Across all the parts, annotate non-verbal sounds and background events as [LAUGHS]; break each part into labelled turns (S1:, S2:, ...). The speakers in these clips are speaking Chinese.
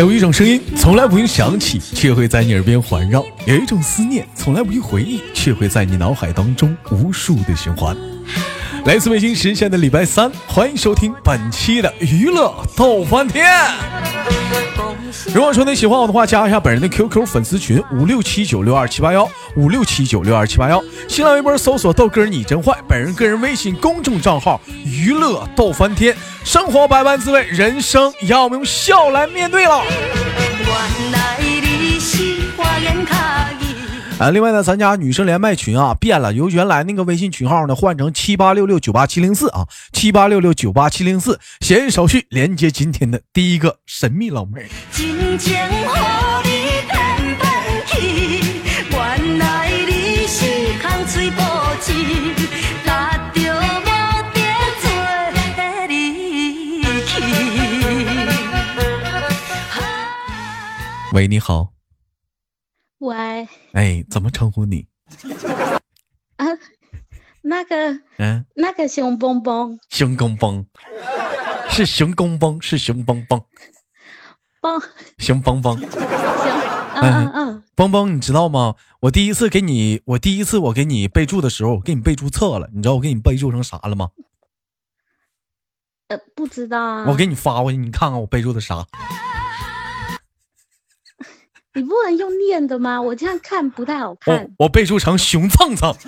S1: 有一种声音从来不用想起，却会在你耳边环绕；有一种思念从来不用回忆，却会在你脑海当中无数的循环。来自北京时间的礼拜三，欢迎收听本期的娱乐逗翻天。如果说你喜欢我的话，加一下本人的 QQ 粉丝群五六七九六二七八幺五六七九六二七八幺，新浪微博搜索豆哥你真坏，本人个人微信公众账号娱乐逗翻天，生活百般滋味，人生要我们用笑来面对了。啊，另外呢，咱家女生连麦群啊变了，由原来那个微信群号呢换成七八六六九八七零四啊，七八六六九八七零四，闲言少叙，连接今天的第一个神秘老妹儿。喂，你好。
S2: 喂，
S1: 哎，怎么称呼你？[LAUGHS]
S2: 啊，那个，嗯，那个熊蹦蹦，
S1: 熊蹦蹦，是熊蹦蹦，是熊蹦蹦，
S2: 蹦，
S1: 熊蹦蹦，
S2: 行，嗯嗯，
S1: 蹦蹦，你知道吗？我第一次给你，我第一次我给你备注的时候，我给你备注错了，你知道我给你备注成啥了吗？
S2: 呃，不知道啊。
S1: 我给你发过去，你看看我备注的啥。
S2: 你不能用念的吗？我这样看不太好看。
S1: 我我备注成熊蹭蹭。[LAUGHS]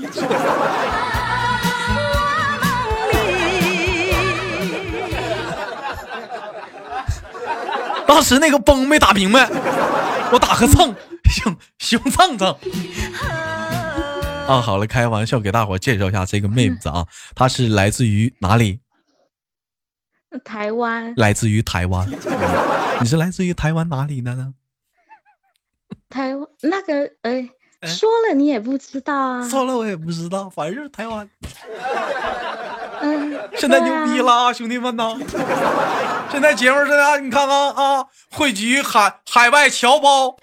S1: 当时那个崩没打明白，我打个蹭，熊熊蹭蹭。啊，好了，开玩笑，给大伙介绍一下这个妹子啊，她是来自于哪里？
S2: 台湾。
S1: 来自于台湾。你是来自于台湾哪里的呢？
S2: 台湾那个，哎，说了你也不知道啊。
S1: 说了我也不知道，反正是台湾。嗯，现在牛逼了啊，兄弟们呐！现在节目现在你看看啊，汇集海海外侨胞、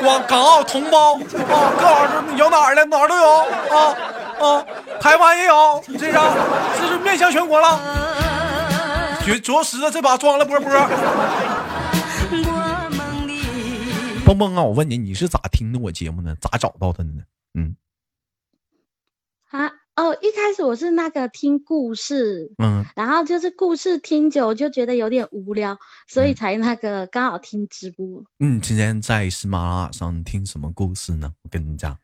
S1: 广港澳同胞啊，各行有哪儿的哪儿都有啊啊，台湾也有，这是这是面向全国了，绝着实的这把装了波波。蹦蹦啊！我问你，你是咋听的我节目呢？咋找到的呢？嗯，
S2: 啊哦，一开始我是那个听故事，嗯，然后就是故事听久就觉得有点无聊，所以才那个刚好听直播。
S1: 嗯，今天在喜马拉雅上听什么故事呢？我跟你讲，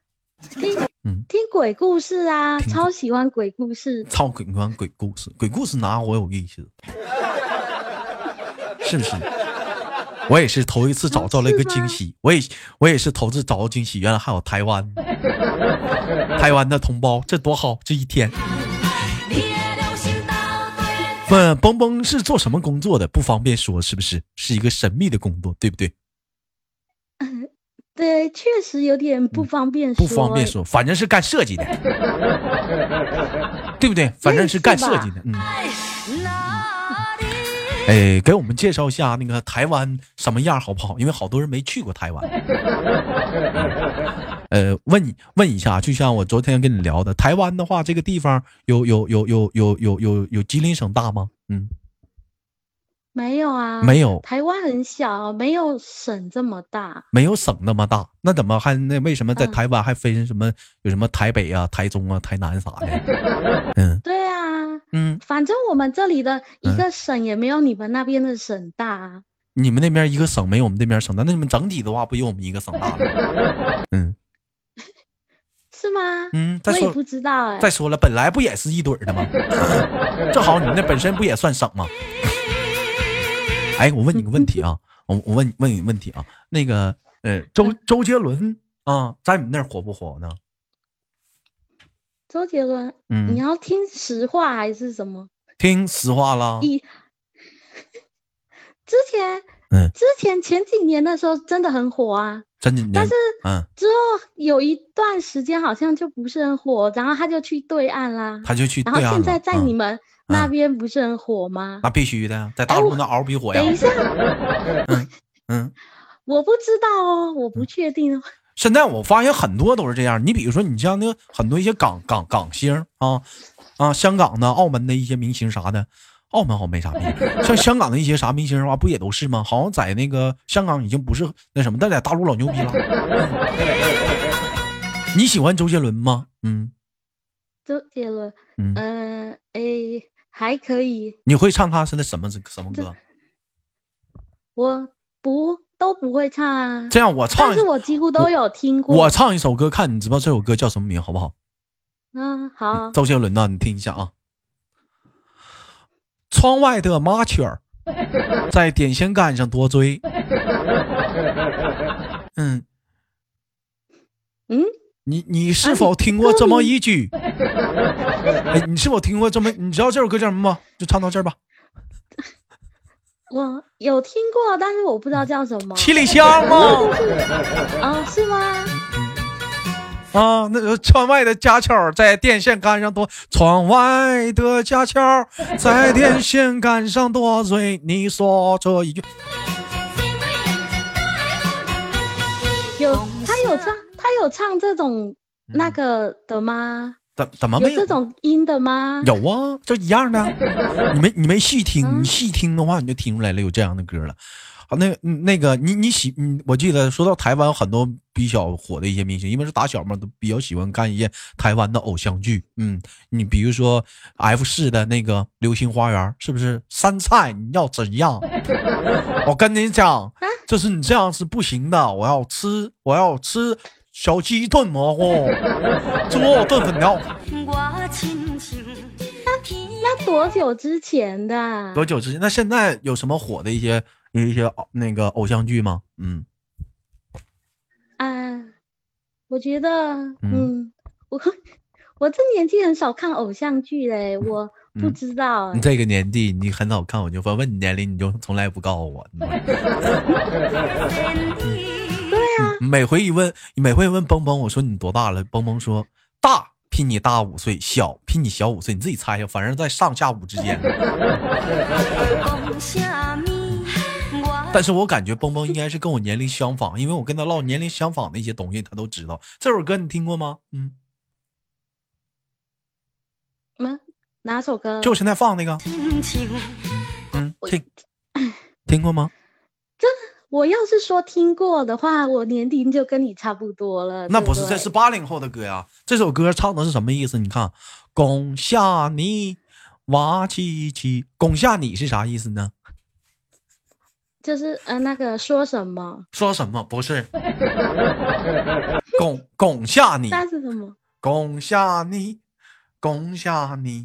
S2: 听嗯听鬼故事啊，超喜欢鬼故事，
S1: 超喜欢鬼故事，鬼故事哪我有意思？[LAUGHS] 是不是？我也是头一次找到了一个惊喜，我也我也是头次找到惊喜，原来还有台湾，台湾的同胞，这多好！这一天，问蹦蹦是做什么工作的？不方便说，是不是？是一个神秘的工作，对不对？
S2: 嗯，对，确实有点不方便
S1: 说。不方便说，反正是干设计的，[LAUGHS] 对不对？反正是干设计的，嗯。哎，给我们介绍一下那个台湾什么样好不好？因为好多人没去过台湾。[LAUGHS] 呃，问你问一下，就像我昨天跟你聊的，台湾的话，这个地方有有有有有有有有吉林省大吗？嗯，
S2: 没有啊，
S1: 没有。
S2: 台湾很小，没有省这么大，
S1: 没有省那么大。那怎么还那为什么在台湾还分什么有什么台北啊、台中啊、台南啥的？
S2: 嗯，对啊。嗯，反正我们这里的一个省也没有你们那边的省大。
S1: 你们那边一个省没有我们这边省大，那你们整体的话不有我们一个省大吗？[LAUGHS] 嗯，[LAUGHS]
S2: 是吗？嗯，我也不知道哎。
S1: 再说了，本来不也是一堆的吗？[LAUGHS] 正好你们那本身不也算省吗？哎，我问你个问题啊，我我问问你问题啊，那个呃，周周杰伦啊，在你们那儿火不火呢？
S2: 周杰伦，嗯，你要听实话还是什么？
S1: 听实话啦。一
S2: 之前，嗯，之前前几年的时候真的很火啊，
S1: 前几年。
S2: 但是，嗯，之后有一段时间好像就不是很火，然后他就去对岸啦。
S1: 他就去，
S2: 然后现在在你们那边不是很火吗？
S1: 那必须的，在大陆那嗷比火呀。
S2: 等一下，嗯嗯，[LAUGHS] 我不知道哦，我不确定。
S1: 现在我发现很多都是这样，你比如说，你像那很多一些港港港星啊，啊，香港的、澳门的一些明星啥的，澳门好像没啥明星，像香港的一些啥明星的话，不也都是吗？好像在那个香港已经不是那什么，但在大陆老牛逼了。你喜欢周杰伦吗？嗯，
S2: 周杰伦，嗯，哎，还可以。
S1: 你会唱他是那什么什么歌？
S2: 我不都不会唱啊。
S1: 这样我唱，
S2: 但是我几乎都有听过。
S1: 我唱一首歌，看你知道这首歌叫什么名，好不好？
S2: 嗯，好。
S1: 周杰伦的，你听一下啊。窗外的麻雀儿 [LAUGHS] 在电线杆上多嘴。[LAUGHS] 嗯
S2: 嗯，
S1: 你你是否听过这么一句？[LAUGHS] 哎，你是否听过这么？你知道这首歌叫什么吗？就唱到这儿吧。
S2: 我有听过，但是我不知道叫什么。
S1: 七里香吗？[LAUGHS]
S2: 啊，是吗？
S1: 啊，那个窗外的家雀在电线杆上多，窗外的家雀在电线杆上多嘴。你说这一句，
S2: 有他有唱他有唱这种那个的吗？
S1: 怎怎么没
S2: 有这种音的吗？
S1: 有啊，就一样的。[LAUGHS] 你没你没细听，你细听的话你就听出来了，有这样的歌了。好那那个你你喜嗯，我记得说到台湾很多比较火的一些明星，因为是打小嘛，都比较喜欢看一些台湾的偶像剧。嗯，你比如说 F 四的那个《流星花园》，是不是？杉菜你要怎样？[LAUGHS] 我跟你讲，就是你这样是不行的。我要吃，我要吃小鸡炖蘑菇，[LAUGHS] 猪肉炖粉条。
S2: 那多久之前的？
S1: 多久之前？那现在有什么火的一些？一些那个偶像剧吗？嗯，
S2: 啊，我觉得，嗯，我我这年纪很少看偶像剧嘞，我不知道。
S1: 你这个年纪你很少看，我就问问你年龄，你就从来不告诉我。[LAUGHS] 每回一问，每回问蹦蹦，我说你多大了？蹦蹦说大，比你大五岁；小，比你小五岁。你自己猜一下，反正在上下五之间。但是我感觉蹦蹦应该是跟我年龄相仿，因为我跟他唠年龄相仿的一些东西，他都知道。这首歌你听过吗？嗯，
S2: 么哪首歌？
S1: 就我现在放那个。嗯，听听过吗？
S2: 这我要是说听过的话，我年龄就跟你差不多了。
S1: 那不是，这是八零后的歌呀。这首歌唱的是什么意思？你看，攻下你，挖起起，攻下你是啥意思呢？
S2: 就是呃，那个说什么？
S1: 说什么？不是，拱拱下你。
S2: 那是什么？
S1: 拱下你，拱下你，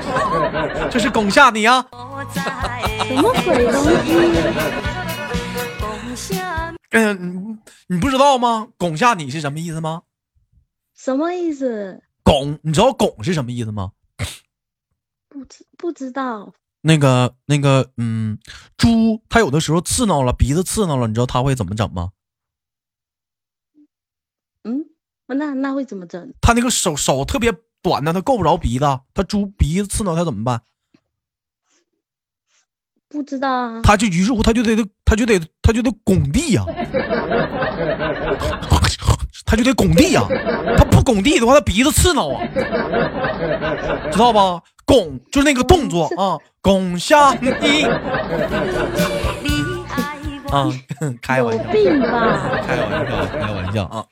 S1: [LAUGHS] 就是拱下你啊！
S2: 什么鬼东
S1: 西？嗯，你不知道吗？拱下你是什么意思吗？
S2: 什么意思？
S1: 拱，你知道拱是什么意思吗？
S2: 不知不知道。
S1: 那个那个，嗯，猪它有的时候刺挠了，鼻子刺挠了，你知道它会怎么整吗？
S2: 嗯，那那会怎么整？
S1: 它那个手手特别短呢，它够不着鼻子，它猪鼻子刺挠它怎么办？
S2: 不知道啊。
S1: 他就于是乎他就得他就得他就得拱地呀，[LAUGHS] 他就得拱地呀，他不拱地的话，他鼻子刺挠啊，知道吧？拱就是那个动作啊，拱下你啊，开玩笑，[LAUGHS] 开玩笑，开玩笑啊。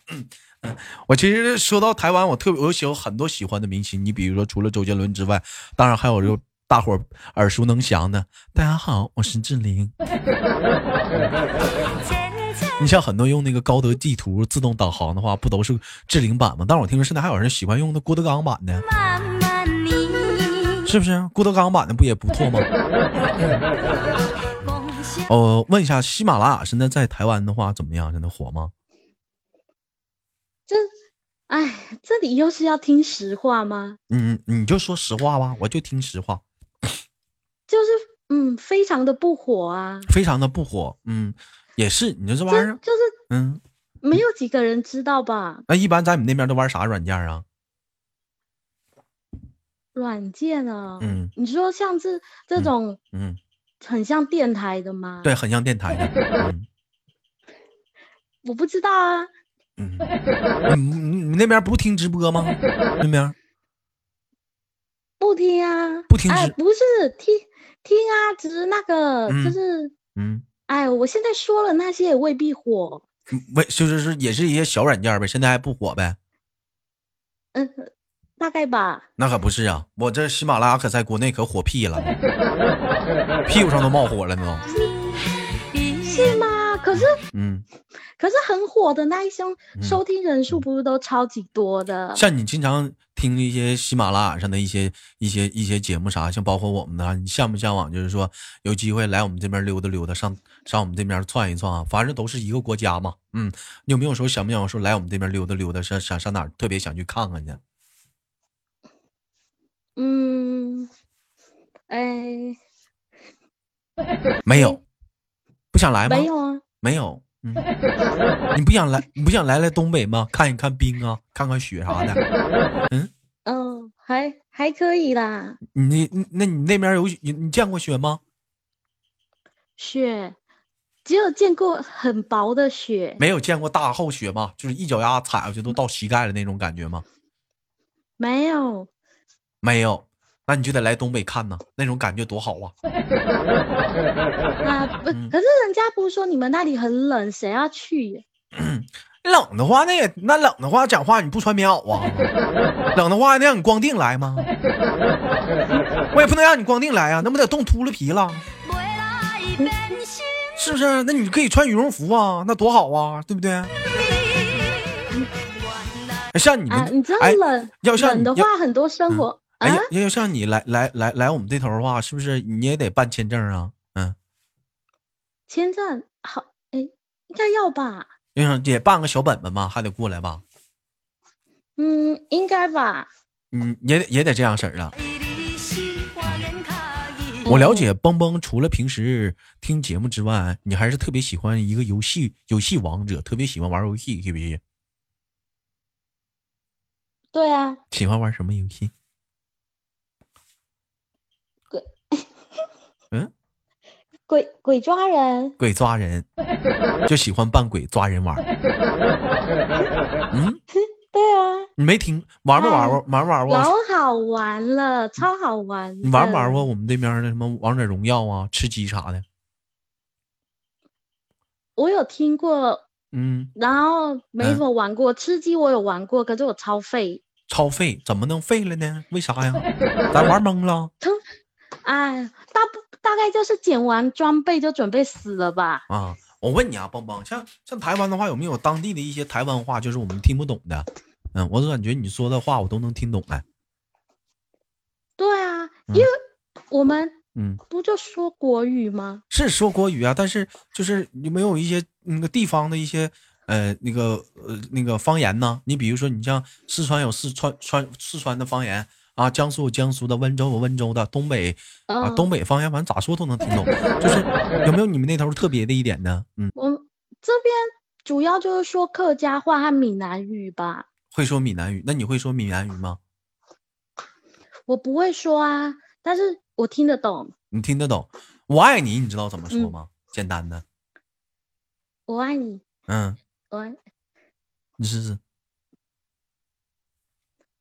S1: 我其实说到台湾，我特别我喜欢很多喜欢的明星，你比如说除了周杰伦之外，当然还有就大伙耳熟能详的。大家好，我是志玲。[LAUGHS] 你像很多用那个高德地图自动导航的话，不都是志玲版吗？但是我听说现在还有人喜欢用那郭德纲版的。是不是郭德纲版的不也不错吗？哦，问一下，喜马拉雅现在在台湾的话怎么样？现在火吗？
S2: 这，哎，这里又是要听实话吗？
S1: 嗯，你就说实话吧，我就听实话。
S2: 就是，嗯，非常的不火啊，
S1: 非常的不火。嗯，也是，你说这玩意儿
S2: 就是，嗯，没有几个人知道吧？
S1: 那一般在你那边都玩啥软件啊？
S2: 软件啊，嗯，你说像这这种，嗯，很像电台的吗？
S1: 对，很像电台的。[LAUGHS]
S2: 嗯我不知道啊。
S1: 嗯，你你那边不听直播吗？那边
S2: 不听啊，
S1: 不听。
S2: 哎，不是听听啊，只是那个就是嗯，哎，我现在说了那些也未必火。
S1: 为就是是也是一些小软件呗，现在还不火呗。
S2: 嗯，大概吧。
S1: 那可不是啊，我这喜马拉雅可在国内可火屁了，屁股上都冒火了都。
S2: 是吗？可是，嗯，可是很火的那一声收听人数不是都超级多的？
S1: 像你经常听一些喜马拉雅上的一些一些一些节目啥，像包括我们的，你向不向往？就是说有机会来我们这边溜达溜达，上上我们这边窜一窜啊！反正都是一个国家嘛，嗯，你有没有说想不想说来我们这边溜达溜达？想想上哪儿特别想去看看去？
S2: 嗯，哎，
S1: 没有。不想来吗？
S2: 没有啊，
S1: 没有。嗯，[LAUGHS] 你不想来？你不想来来东北吗？看一看冰啊，看看雪啥的。
S2: 嗯 [LAUGHS] 嗯，还还可以啦。
S1: 你那你那边有你你见过雪吗？
S2: 雪，只有见过很薄的雪，
S1: 没有见过大厚雪吗？就是一脚丫踩下去都到膝盖的那种感觉吗？
S2: 没有，
S1: 没有。那你就得来东北看呢，那种感觉多好啊！[LAUGHS]
S2: 啊不，可是人家不是说你们那里很冷，谁要去？[COUGHS]
S1: 冷的话，那也那冷的话，讲话你不穿棉袄啊？冷的话，那让你光腚来吗？我也不能让你光腚来啊，那不得冻秃噜皮了？是不是？那你可以穿羽绒服啊，那多好啊，对不对？像你们，
S2: 你知道冷要冷的话，很多生活。
S1: 哎，要要像你来来来来我们这头的话，是不是你也得办签证啊？嗯，
S2: 签证好，哎，应该要吧？
S1: 嗯，也办个小本本吧，还得过来吧？
S2: 嗯，应该吧？
S1: 嗯，也得也得这样式儿的。我了解，蹦蹦除了平时听节目之外，你还是特别喜欢一个游戏，游戏王者，特别喜欢玩游戏，是不是？
S2: 对啊。
S1: 喜欢玩什么游戏？[LAUGHS] 嗯，
S2: 鬼鬼抓人，
S1: 鬼抓人，就喜欢扮鬼抓人玩。嗯，[LAUGHS]
S2: 对啊，
S1: 你没听玩不玩过？玩不玩过？
S2: 老好玩了，超好玩。
S1: 你玩不玩过我们这边的什么王者荣耀啊、吃鸡啥的？
S2: 我有听过，嗯，然后没怎么玩过。吃鸡我有玩过，可是我超废。
S1: 超废？怎么能废了呢？为啥呀？咱玩懵了。
S2: 哎，大不大概就是捡完装备就准备死了吧？
S1: 啊，我问你啊，邦邦，像像台湾的话，有没有当地的一些台湾话，就是我们听不懂的？嗯，我感觉你说的话我都能听懂哎。
S2: 对啊，因为我们嗯，不就说国语吗？
S1: 是说国语啊，但是就是有没有一些那个地方的一些呃那个呃那个方言呢？你比如说，你像四川有四川川四川的方言。啊，江苏有江苏的，温州有温州的，东北啊，东北方言反正咋说都能听懂。[LAUGHS] 就是有没有你们那头特别的一点呢？
S2: 嗯，我这边主要就是说客家话和闽南语吧。
S1: 会说闽南语？那你会说闽南语吗？
S2: 我不会说啊，但是我听得懂。
S1: 你听得懂？我爱你，你知道怎么说吗？简单的。
S2: 我爱你。
S1: 嗯。
S2: 我。爱
S1: 你试试。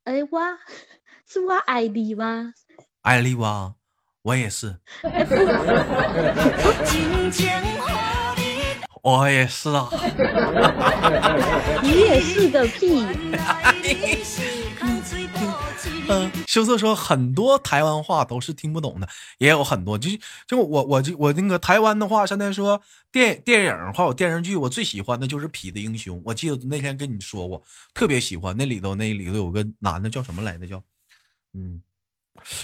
S2: 哎哇。是我艾丽吗？
S1: 艾丽哇，我也是。[LAUGHS] 我也是啊。
S2: 你也是个屁。
S1: 嗯，羞涩说很多台湾话都是听不懂的，也有很多就就我我就我那个台湾的话，现在说电电影还有电视剧，我最喜欢的就是《痞子英雄》。我记得那天跟你说过，特别喜欢那里头那里头有个男的叫什么来着？叫。嗯，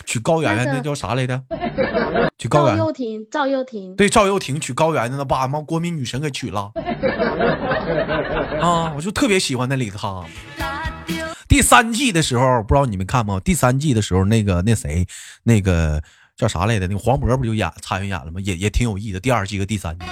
S1: 娶高圆圆那叫啥来着？[LAUGHS] 娶高圆
S2: 赵又廷，赵又廷。
S1: 对，赵又廷娶高圆圆的，把俺妈国民女神给娶了。[LAUGHS] 啊，我就特别喜欢那里头。第三季的时候，不知道你们看吗？第三季的时候，那个那谁，那个叫啥来着？那个黄渤不就演参与演了吗？也也挺有意思。第二季和第三季。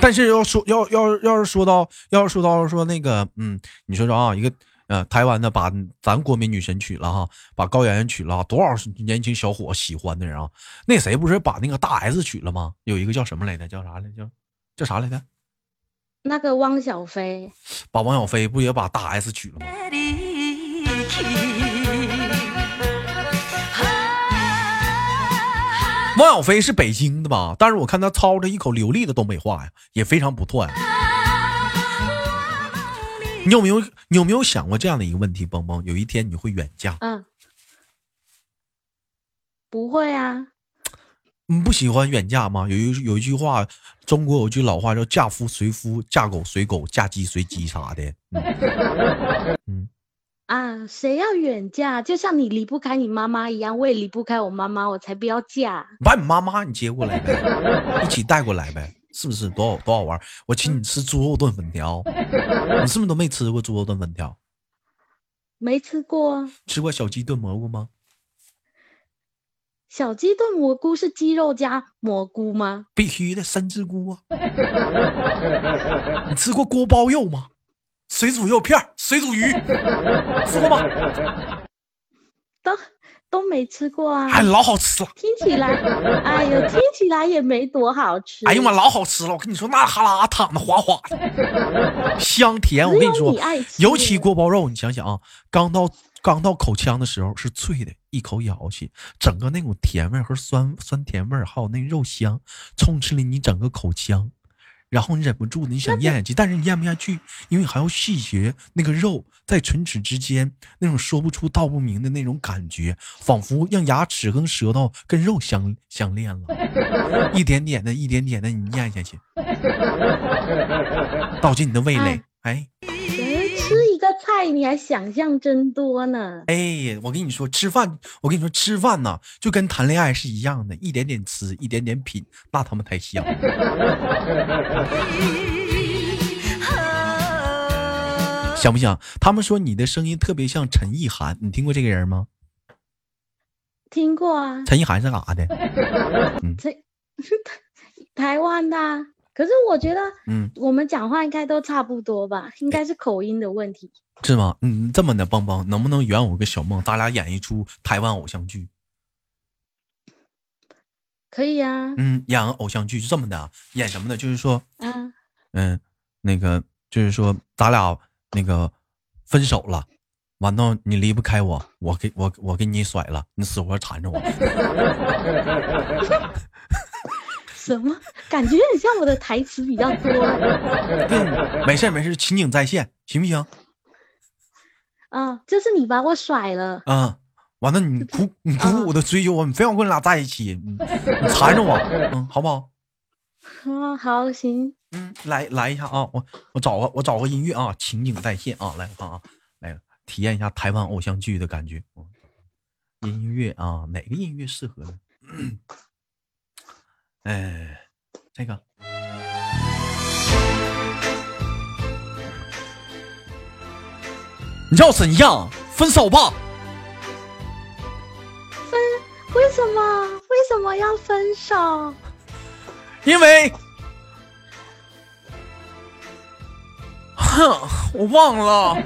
S1: 但是要说要要要是说到要是说到说那个嗯，你说说啊，一个。呃，台湾的把咱国民女神娶了哈，把高圆圆娶了，多少年轻小伙喜欢的人啊？那谁不是把那个大 S 娶了吗？有一个叫什么来着？叫啥来着？叫啥来着？
S2: 那个汪小菲，
S1: 把汪小菲不也把大 S 娶了吗？汪小菲是北京的吧？但是我看他操着一口流利的东北话呀，也非常不错呀。你有没有你有没有想过这样的一个问题，蹦蹦？有一天你会远嫁？
S2: 嗯，不会啊。
S1: 你不喜欢远嫁吗？有一有一句话，中国有句老话叫“嫁夫随夫，嫁狗随狗，嫁鸡随鸡”啥的。[LAUGHS]
S2: 嗯。啊，谁要远嫁？就像你离不开你妈妈一样，我也离不开我妈妈，我才不要嫁。
S1: 把你妈妈你接过来呗，一起带过来呗，是不是？多好多好玩！我请你吃猪肉炖粉条，[LAUGHS] 你是不是都没吃过猪肉炖粉条？
S2: 没吃过。
S1: 吃过小鸡炖蘑菇吗？
S2: 小鸡炖蘑菇是鸡肉加蘑菇吗？
S1: 必须的，三只菇啊！[LAUGHS] 你吃过锅包肉吗？水煮肉片水煮鱼，吃过吗？
S2: 都都没吃过啊！
S1: 哎，老好吃了。
S2: 听起来，[LAUGHS] 哎呦，听起来也没多好吃。
S1: 哎呀妈，老好吃了！我跟你说，那哈喇淌的哗哗的，[LAUGHS] 香甜。我跟你说，尤其锅包肉，你想想啊，刚到刚到口腔的时候是脆的，一口咬下去，整个那种甜味和酸酸甜味，还有那肉香，充斥了你整个口腔。然后你忍不住，你想咽下去，但是你咽不下去，因为还要细嚼那个肉在唇齿之间那种说不出道不明的那种感觉，仿佛让牙齿跟舌头跟肉相相恋了，[LAUGHS] 一点点的，一点点的你咽下去，倒进你的味蕾，哎。
S2: 菜你还想象真多呢！
S1: 哎，我跟你说，吃饭，我跟你说，吃饭呢，就跟谈恋爱是一样的，一点点吃，一点点品，那他妈才香。[LAUGHS] 想不想？他们说你的声音特别像陈意涵，你听过这个人吗？
S2: 听过啊。
S1: 陈意涵是哪的？[LAUGHS]
S2: 嗯，这 [LAUGHS] 台湾的。可是我觉得，嗯，我们讲话应该都差不多吧？应该是口音的问题，
S1: 是吗？嗯，这么的，邦邦，能不能圆我个小梦？咱俩演一出台湾偶像剧，
S2: 可以啊。
S1: 嗯，演个偶像剧就这么的，演什么的？就是说，
S2: 嗯
S1: 嗯，那个就是说，咱俩那个分手了，完到你离不开我，我给我我给你甩了，你死活缠着我。[LAUGHS]
S2: 什么感觉很像我的台词比较多？
S1: 对，[LAUGHS] 没事没事，情景再现，行不行？
S2: 啊，就是你把我甩了。
S1: 啊，完了，你苦你苦苦的追求我，你非要跟我俩在一起，你缠着我，嗯，好不好？[LAUGHS]
S2: 嗯，好，行。
S1: 嗯，来来一下啊，我我找个我找个音乐啊，情景再现啊，来看啊，来体验一下台湾偶像剧的感觉。音乐啊，哪个音乐适合呢？[COUGHS] 哎，这个，你要怎样分手吧？
S2: 分？为什么？为什么要分手？
S1: 因为，哼，我忘了，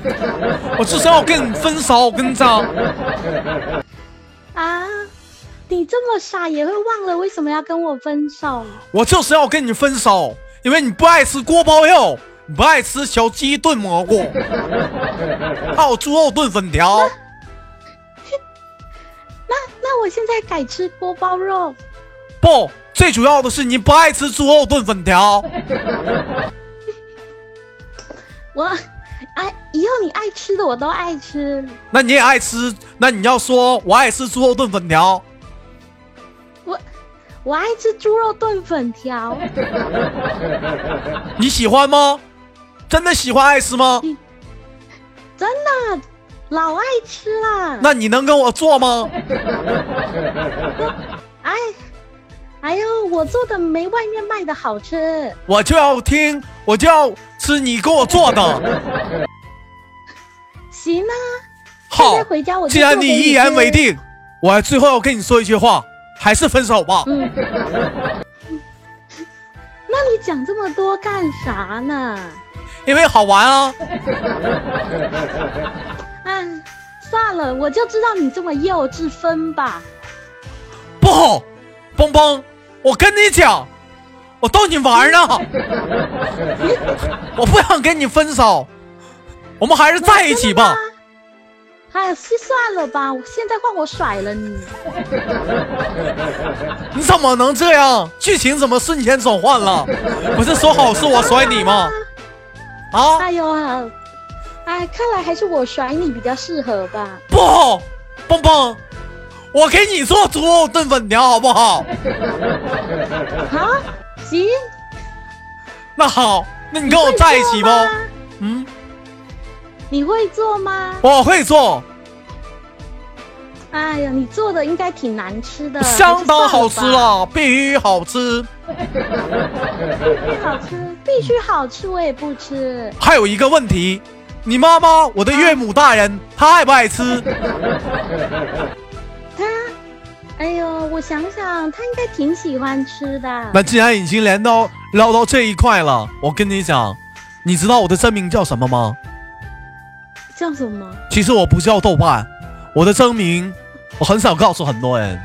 S1: 我就是要跟你分手，我跟你讲。
S2: 啊。你这么傻也会忘了为什么要跟我分手？
S1: 我就是要跟你分手，因为你不爱吃锅包肉，你不爱吃小鸡炖蘑菇，[LAUGHS] 还有猪肉炖粉条。
S2: 那那我现在改吃锅包肉。
S1: 不，最主要的是你不爱吃猪肉炖粉条。[LAUGHS]
S2: 我爱以后你爱吃的我都爱吃。
S1: 那你也爱吃？那你要说我爱吃猪肉炖粉条。
S2: 我爱吃猪肉炖粉条，
S1: 你喜欢吗？真的喜欢爱吃吗？
S2: 真的，老爱吃了。
S1: 那你能跟我做吗？[LAUGHS]
S2: 哎，哎呦，我做的没外面卖的好吃。
S1: 我就要听，我就要吃你给我做的。[LAUGHS]
S2: 行啊，
S1: 好，
S2: 回家我
S1: 既然你一言为定，我最后要跟你说一句话。还是分手吧。嗯，[LAUGHS]
S2: 那你讲这么多干啥呢？
S1: 因为好玩啊。
S2: 嗯，[LAUGHS] 算了，我就知道你这么幼稚，分吧。
S1: 不好，邦邦，我跟你讲，我逗你玩呢。[LAUGHS] 我不想跟你分手，我们还是在一起吧。
S2: 哎，算了吧，现在换我甩了你。
S1: 你怎么能这样？剧情怎么瞬间转换了？不是说好是我甩你吗？啊！
S2: 哎呦啊！哎，看来还是我甩你比较适合吧。
S1: 不，蹦蹦，我给你做猪肉炖粉条好不好？[LAUGHS]
S2: 好，行。
S1: 那好，那你跟我在一起不？
S2: 嗯。你会做吗？
S1: 我会做。
S2: 哎呀，你做的应该挺难吃的。
S1: 相当好吃了，必须好吃。[LAUGHS]
S2: 必须好吃，必须好吃，我也不吃。
S1: 还有一个问题，你妈妈，我的岳母大人，她爱不爱吃？[LAUGHS]
S2: 她，哎呦，我想想，她应该挺喜欢吃的。
S1: 那既然已经连到聊到这一块了，我跟你讲，你知道我的真名叫什么吗？
S2: 叫什么？
S1: 其实我不叫豆瓣，我的真名我很少告诉很多人，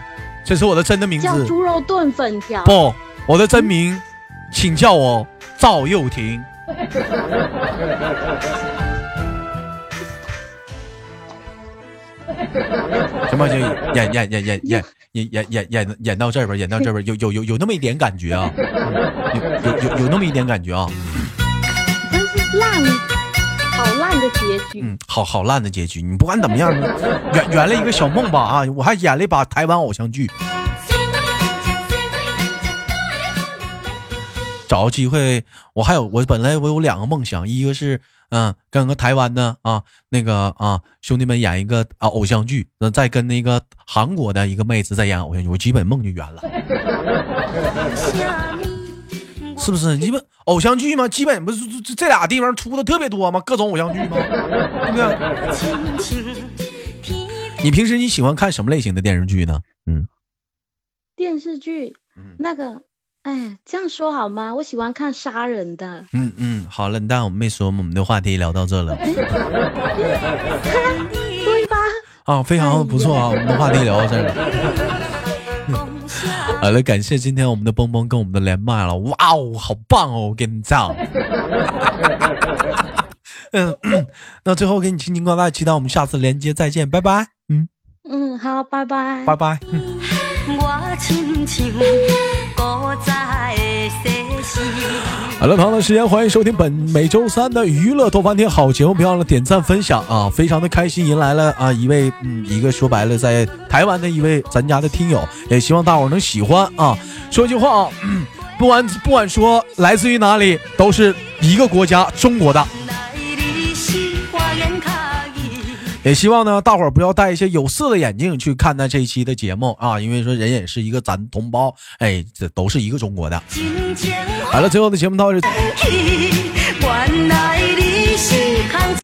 S1: 这是我的真的名字。
S2: 叫猪肉炖粉条。
S1: 不，我的真名，请叫我赵又廷。行吧，就演演演演演演演演演演到这边，演到这边有有有有那么一点感觉啊，有有有有那么一点感觉啊。
S2: 真是烂。好烂的结局，
S1: 嗯，好好烂的结局。你不管怎么样，圆圆了一个小梦吧啊！我还演了一把台湾偶像剧，找个机会，我还有我本来我有两个梦想，一个是嗯跟个台湾的啊那个啊兄弟们演一个啊偶像剧，那再跟那个韩国的一个妹子再演偶像剧，我基本梦就圆了。是不是？基本偶像剧嘛？基本不是这这俩地方出的特别多吗？各种偶像剧吗？对不对？你平时你喜欢看什么类型的电视剧呢？嗯，
S2: 电视剧，那个，哎，这样说好吗？我喜欢看杀人的。
S1: 嗯嗯，好了，但我们没说，我们的话题聊到这了。[LAUGHS] 对
S2: 吧？
S1: 啊，非常不错啊，我们的话题聊到这了。[LAUGHS] 好了，感谢今天我们的蹦蹦跟我们的连麦了，哇哦，好棒哦，我跟你讲。[LAUGHS] 嗯，那最后给你轻轻挂断，期待我们下次连接再见，拜拜。
S2: 嗯嗯，好，拜拜，
S1: 拜拜。好了，同样的时间，欢迎收听本每周三的娱乐多翻天好节目，别忘了点赞分享啊！非常的开心，迎来了啊一位嗯一个说白了在台湾的一位咱家的听友，也希望大伙能喜欢啊！说句话啊，不管不管说来自于哪里，都是一个国家，中国的。也希望呢，大伙儿不要戴一些有色的眼镜去看待这一期的节目啊，因为说人也是一个咱同胞，哎，这都是一个中国的。好了，最后的节目到这。